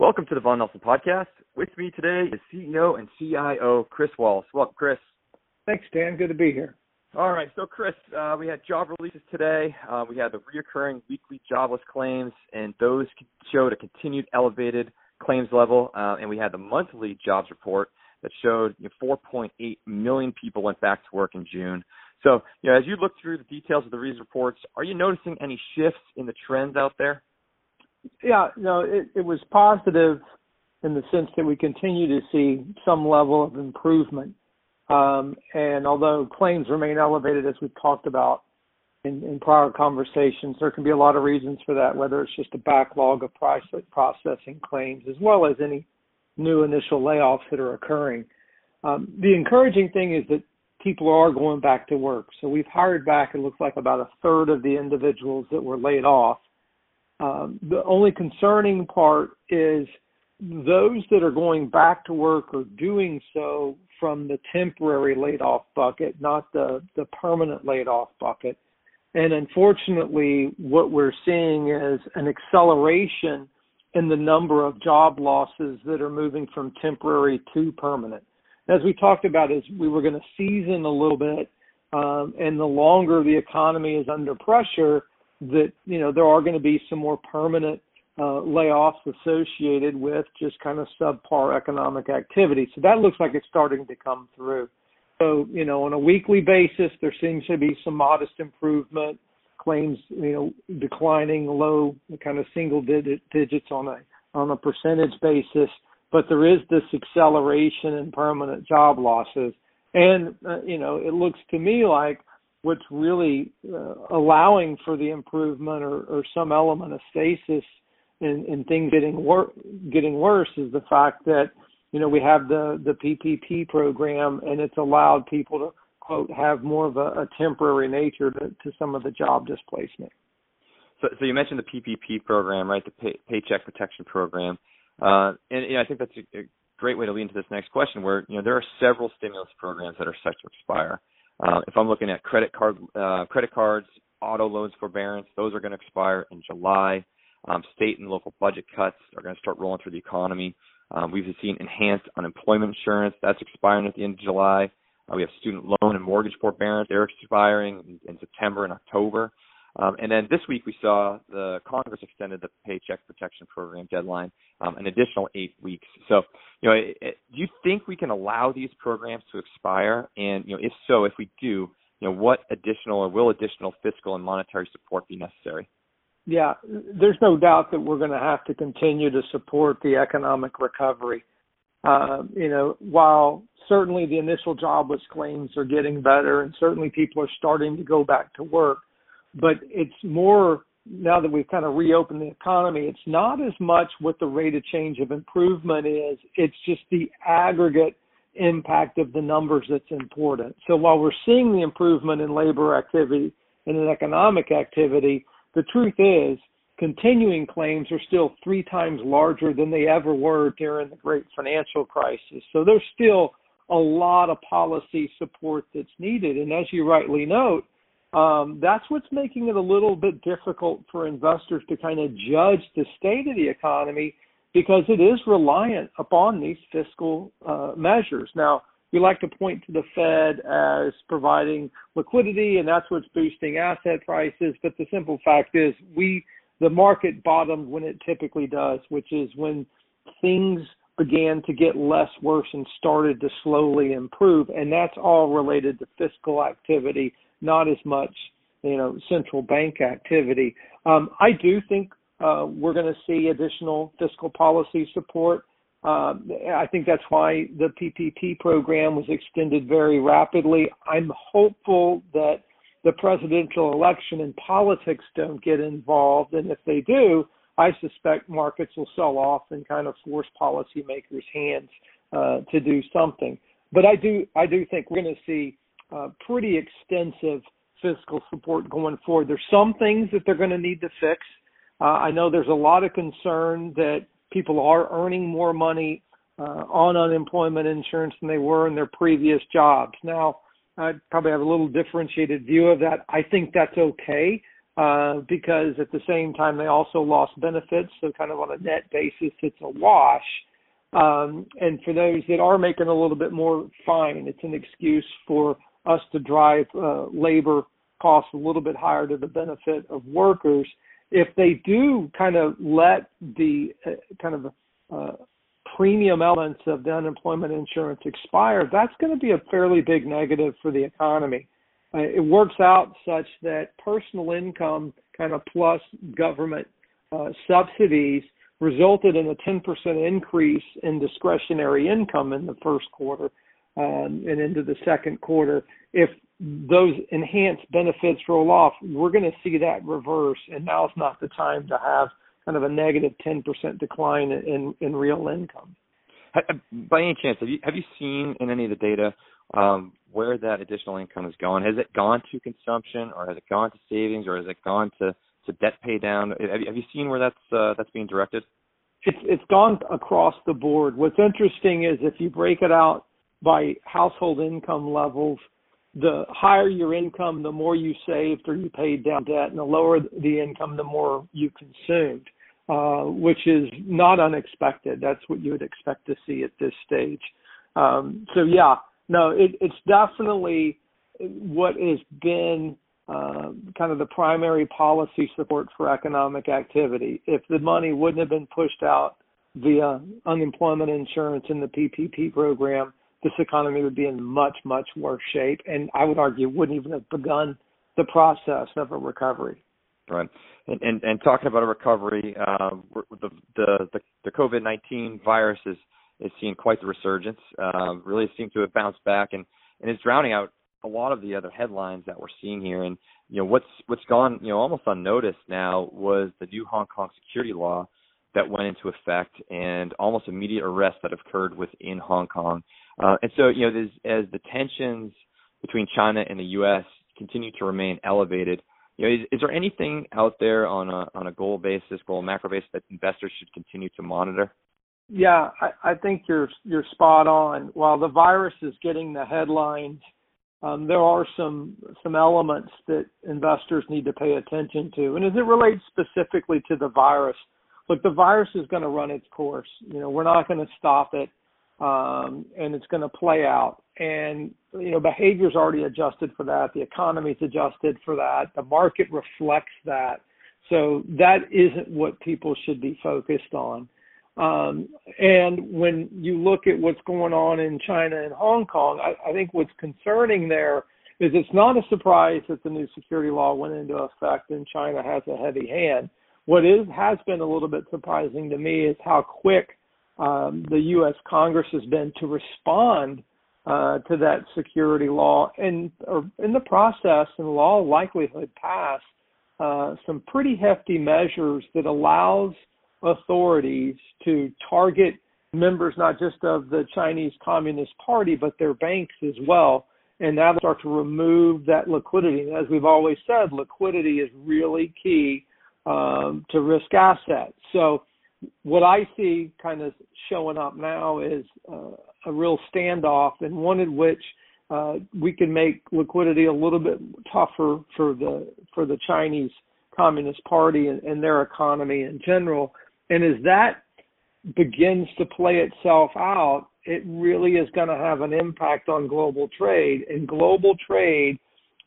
Welcome to the Vaughan Nelson Podcast. With me today is CEO and CIO Chris Wallace. Welcome, Chris. Thanks, Dan. Good to be here. All right, so Chris, uh, we had job releases today. Uh, we had the reoccurring weekly jobless claims, and those showed a continued elevated claims level. Uh, and we had the monthly jobs report that showed you know, 4.8 million people went back to work in June. So, you know, as you look through the details of the these reports, are you noticing any shifts in the trends out there? Yeah, no, it, it was positive in the sense that we continue to see some level of improvement. Um, and although claims remain elevated, as we've talked about in, in prior conversations, there can be a lot of reasons for that, whether it's just a backlog of processing claims, as well as any new initial layoffs that are occurring. Um, the encouraging thing is that people are going back to work. So we've hired back, it looks like about a third of the individuals that were laid off. Um, the only concerning part is those that are going back to work are doing so from the temporary laid off bucket, not the, the permanent laid off bucket. And unfortunately, what we're seeing is an acceleration in the number of job losses that are moving from temporary to permanent. As we talked about, is we were going to season a little bit, um, and the longer the economy is under pressure, that you know there are going to be some more permanent uh, layoffs associated with just kind of subpar economic activity. So that looks like it's starting to come through. So, you know, on a weekly basis, there seems to be some modest improvement. Claims, you know, declining low, kind of single digit digits on a on a percentage basis, but there is this acceleration in permanent job losses, and uh, you know, it looks to me like what's really uh, allowing for the improvement or, or some element of stasis in, in things getting wor- getting worse is the fact that you know we have the the PPP program and it's allowed people to quote have more of a, a temporary nature to, to some of the job displacement. So, so you mentioned the PPP program, right? The pay, Paycheck Protection Program, uh, and you know, I think that's a, a great way to lead into this next question, where you know there are several stimulus programs that are set to expire. Uh, if I'm looking at credit card, uh, credit cards, auto loans forbearance, those are going to expire in July. Um, state and local budget cuts are going to start rolling through the economy. Um, we've seen enhanced unemployment insurance that's expiring at the end of July. Uh, we have student loan and mortgage forbearance; they're expiring in, in September and October. Um, and then this week we saw the Congress extended the Paycheck Protection Program deadline um, an additional eight weeks. So, you know, it, it, do you think we can allow these programs to expire? And you know, if so, if we do, you know, what additional or will additional fiscal and monetary support be necessary? Yeah, there's no doubt that we're going to have to continue to support the economic recovery. Uh, you know, while certainly the initial jobless claims are getting better and certainly people are starting to go back to work, but it's more now that we've kind of reopened the economy, it's not as much what the rate of change of improvement is, it's just the aggregate impact of the numbers that's important. So while we're seeing the improvement in labor activity and in economic activity, the truth is continuing claims are still three times larger than they ever were during the great financial crisis. So there's still a lot of policy support that's needed. And as you rightly note, um, that's what's making it a little bit difficult for investors to kind of judge the state of the economy because it is reliant upon these fiscal uh, measures. Now, we like to point to the Fed as providing liquidity, and that's what's boosting asset prices. But the simple fact is, we the market bottomed when it typically does, which is when things began to get less worse and started to slowly improve, and that's all related to fiscal activity not as much, you know, central bank activity. Um, I do think uh, we're going to see additional fiscal policy support. Uh, I think that's why the PPP program was extended very rapidly. I'm hopeful that the presidential election and politics don't get involved, and if they do, I suspect markets will sell off and kind of force policymakers' hands uh, to do something. But I do, I do think we're going to see uh, pretty extensive fiscal support going forward. There's some things that they're going to need to fix. Uh, I know there's a lot of concern that people are earning more money uh, on unemployment insurance than they were in their previous jobs. Now, I probably have a little differentiated view of that. I think that's okay. Uh, because at the same time they also lost benefits. So kind of on a net basis, it's a wash. Um, and for those that are making a little bit more, fine. It's an excuse for us to drive uh, labor costs a little bit higher to the benefit of workers. If they do kind of let the uh, kind of uh, premium elements of the unemployment insurance expire, that's going to be a fairly big negative for the economy. Uh, it works out such that personal income kind of plus government uh, subsidies resulted in a 10% increase in discretionary income in the first quarter um, and into the second quarter. If those enhanced benefits roll off, we're going to see that reverse, and now is not the time to have kind of a negative 10% decline in, in real income. By any chance, have you have you seen in any of the data um, where that additional income has gone? Has it gone to consumption, or has it gone to savings, or has it gone to to debt pay down? Have you, have you seen where that's uh, that's being directed? It's it's gone across the board. What's interesting is if you break it out by household income levels, the higher your income, the more you saved or you paid down debt, and the lower the income, the more you consumed, uh, which is not unexpected. That's what you would expect to see at this stage. Um, so yeah, no, it, it's definitely what has been uh, kind of the primary policy support for economic activity. If the money wouldn't have been pushed out via unemployment insurance in the PPP program, this economy would be in much, much worse shape, and I would argue wouldn't even have begun the process of a recovery. Right, and and, and talking about a recovery, uh, the the the, the COVID nineteen virus is is seeing quite the resurgence. Uh, really seems to have bounced back and and is drowning out a lot of the other headlines that we're seeing here. And you know what's what's gone you know almost unnoticed now was the new Hong Kong security law that went into effect and almost immediate arrests that occurred within Hong Kong. Uh, and so you know as the tensions between China and the U.S. continue to remain elevated. You know, is, is there anything out there on a on a goal basis, goal macro basis that investors should continue to monitor? Yeah, I, I think you're you're spot on. While the virus is getting the headlines, um, there are some some elements that investors need to pay attention to. And as it relates specifically to the virus, look, the virus is going to run its course. You know, we're not going to stop it, um, and it's going to play out. And you know, behavior's already adjusted for that. The economy's adjusted for that. The market reflects that. So that isn't what people should be focused on. Um, and when you look at what's going on in China and Hong Kong, I, I think what's concerning there is it's not a surprise that the new security law went into effect and China has a heavy hand. What is has been a little bit surprising to me is how quick um, the U.S. Congress has been to respond uh, to that security law, and or in the process, in all likelihood, pass uh, some pretty hefty measures that allows authorities to target members not just of the Chinese Communist Party but their banks as well, and that'll start to remove that liquidity. And as we've always said, liquidity is really key um, to risk assets. So what I see kind of showing up now is uh, a real standoff, and one in which uh, we can make liquidity a little bit tougher for the for the Chinese Communist Party and, and their economy in general. And as that begins to play itself out, it really is going to have an impact on global trade. And global trade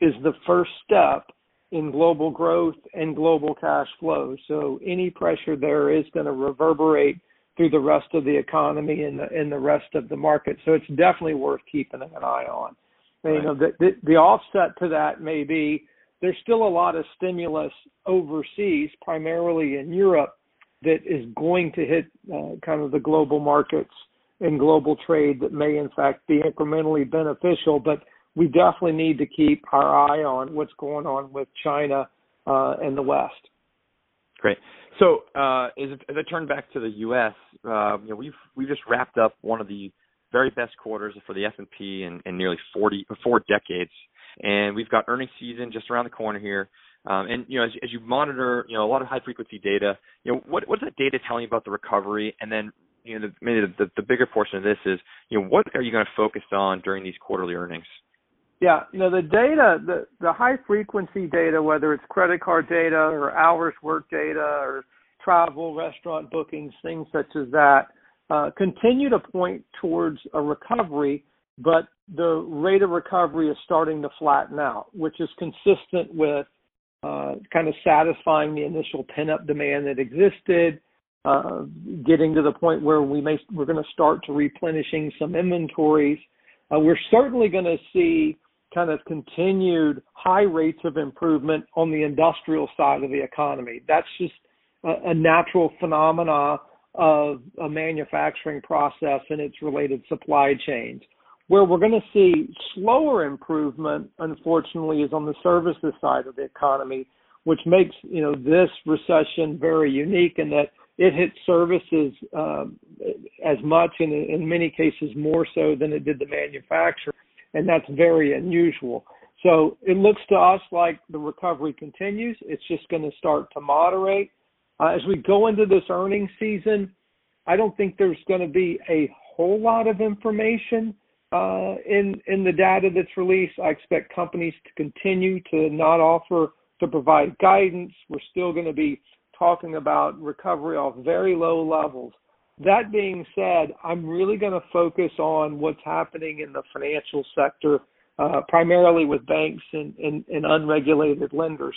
is the first step in global growth and global cash flow. So any pressure there is going to reverberate through the rest of the economy and the, and the rest of the market. So it's definitely worth keeping an eye on. Right. You know, the, the, the offset to that may be there's still a lot of stimulus overseas, primarily in Europe, that is going to hit uh, kind of the global markets and global trade that may in fact be incrementally beneficial. But we definitely need to keep our eye on what's going on with China uh, and the West. Great. So, uh, as, as I turn back to the U.S., uh, you know, we've we've just wrapped up one of the very best quarters for the S&P in, in nearly 40 four decades, and we've got earnings season just around the corner here. Um, and you know, as, as you monitor, you know, a lot of high frequency data, you know, what what is that data telling you about the recovery? And then, you know, the, maybe the, the bigger portion of this is, you know, what are you going to focus on during these quarterly earnings? Yeah, you know the data, the the high frequency data, whether it's credit card data or hours work data or travel, restaurant bookings, things such as that, uh, continue to point towards a recovery, but the rate of recovery is starting to flatten out, which is consistent with uh, kind of satisfying the initial pent-up demand that existed, uh, getting to the point where we may we're going to start to replenishing some inventories. Uh, we're certainly going to see kind of continued high rates of improvement on the industrial side of the economy. That's just a, a natural phenomena of a manufacturing process and its related supply chains. Where we're going to see slower improvement, unfortunately, is on the services side of the economy, which makes you know this recession very unique in that it hit services um, as much and in many cases more so than it did the manufacturing and that's very unusual. So it looks to us like the recovery continues. It's just going to start to moderate. Uh, as we go into this earnings season, I don't think there's going to be a whole lot of information uh, in in the data that's released. I expect companies to continue to not offer to provide guidance. We're still going to be talking about recovery off very low levels. That being said, I'm really going to focus on what's happening in the financial sector, uh, primarily with banks and, and, and, unregulated lenders.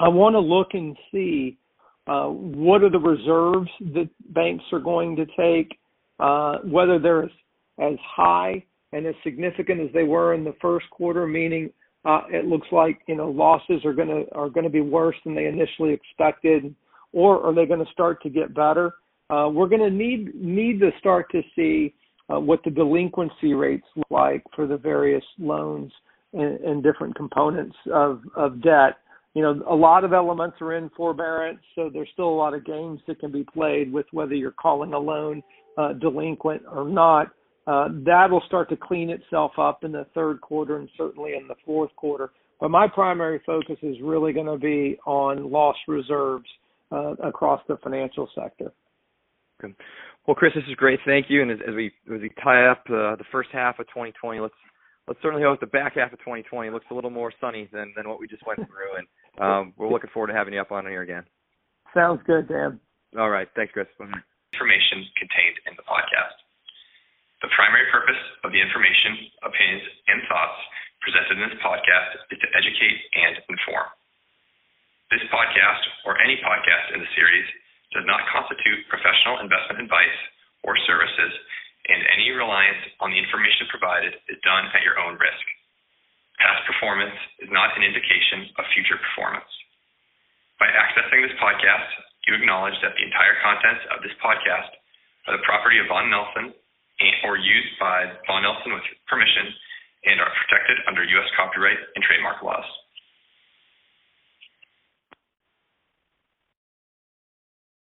I want to look and see uh, what are the reserves that banks are going to take, uh, whether they're as, high and as significant as they were in the first quarter, meaning uh, it looks like you know losses are to be worse than they initially expected, or are they going to start to get better? uh, we're going to need to start to see uh, what the delinquency rates look like for the various loans and, different components of, debt. You know, a lot of elements are in forbearance, so there's still a lot of games that can be played with whether you're calling a loan delinquent or not. Uh, that'll start to clean itself up in the third quarter and certainly in the fourth quarter. But my primary focus is really going to be on loss reserves uh, across the financial sector. Well, Chris, this is great. Thank you. And as, as we as we tie up uh, the first half of 2020, let's let's certainly hope the back half of 2020 looks a little more sunny than than what we just went through. And um, we're looking forward to having you up on here again. Sounds good, Dan. All right. Thanks, Chris. Information contained in the podcast. The primary purpose of the information, opinions, and thoughts presented in this podcast is to educate and inform. This podcast, or any podcast in the series, does not constitute professional investment advice or services, and any reliance on the information provided is done at your own risk. Past performance is not an indication of future performance. By accessing this podcast, you acknowledge that the entire contents of this podcast are the property of Vaughan Nelson or used by Vaughan Nelson with permission and are protected under U.S. copyright and trademark laws.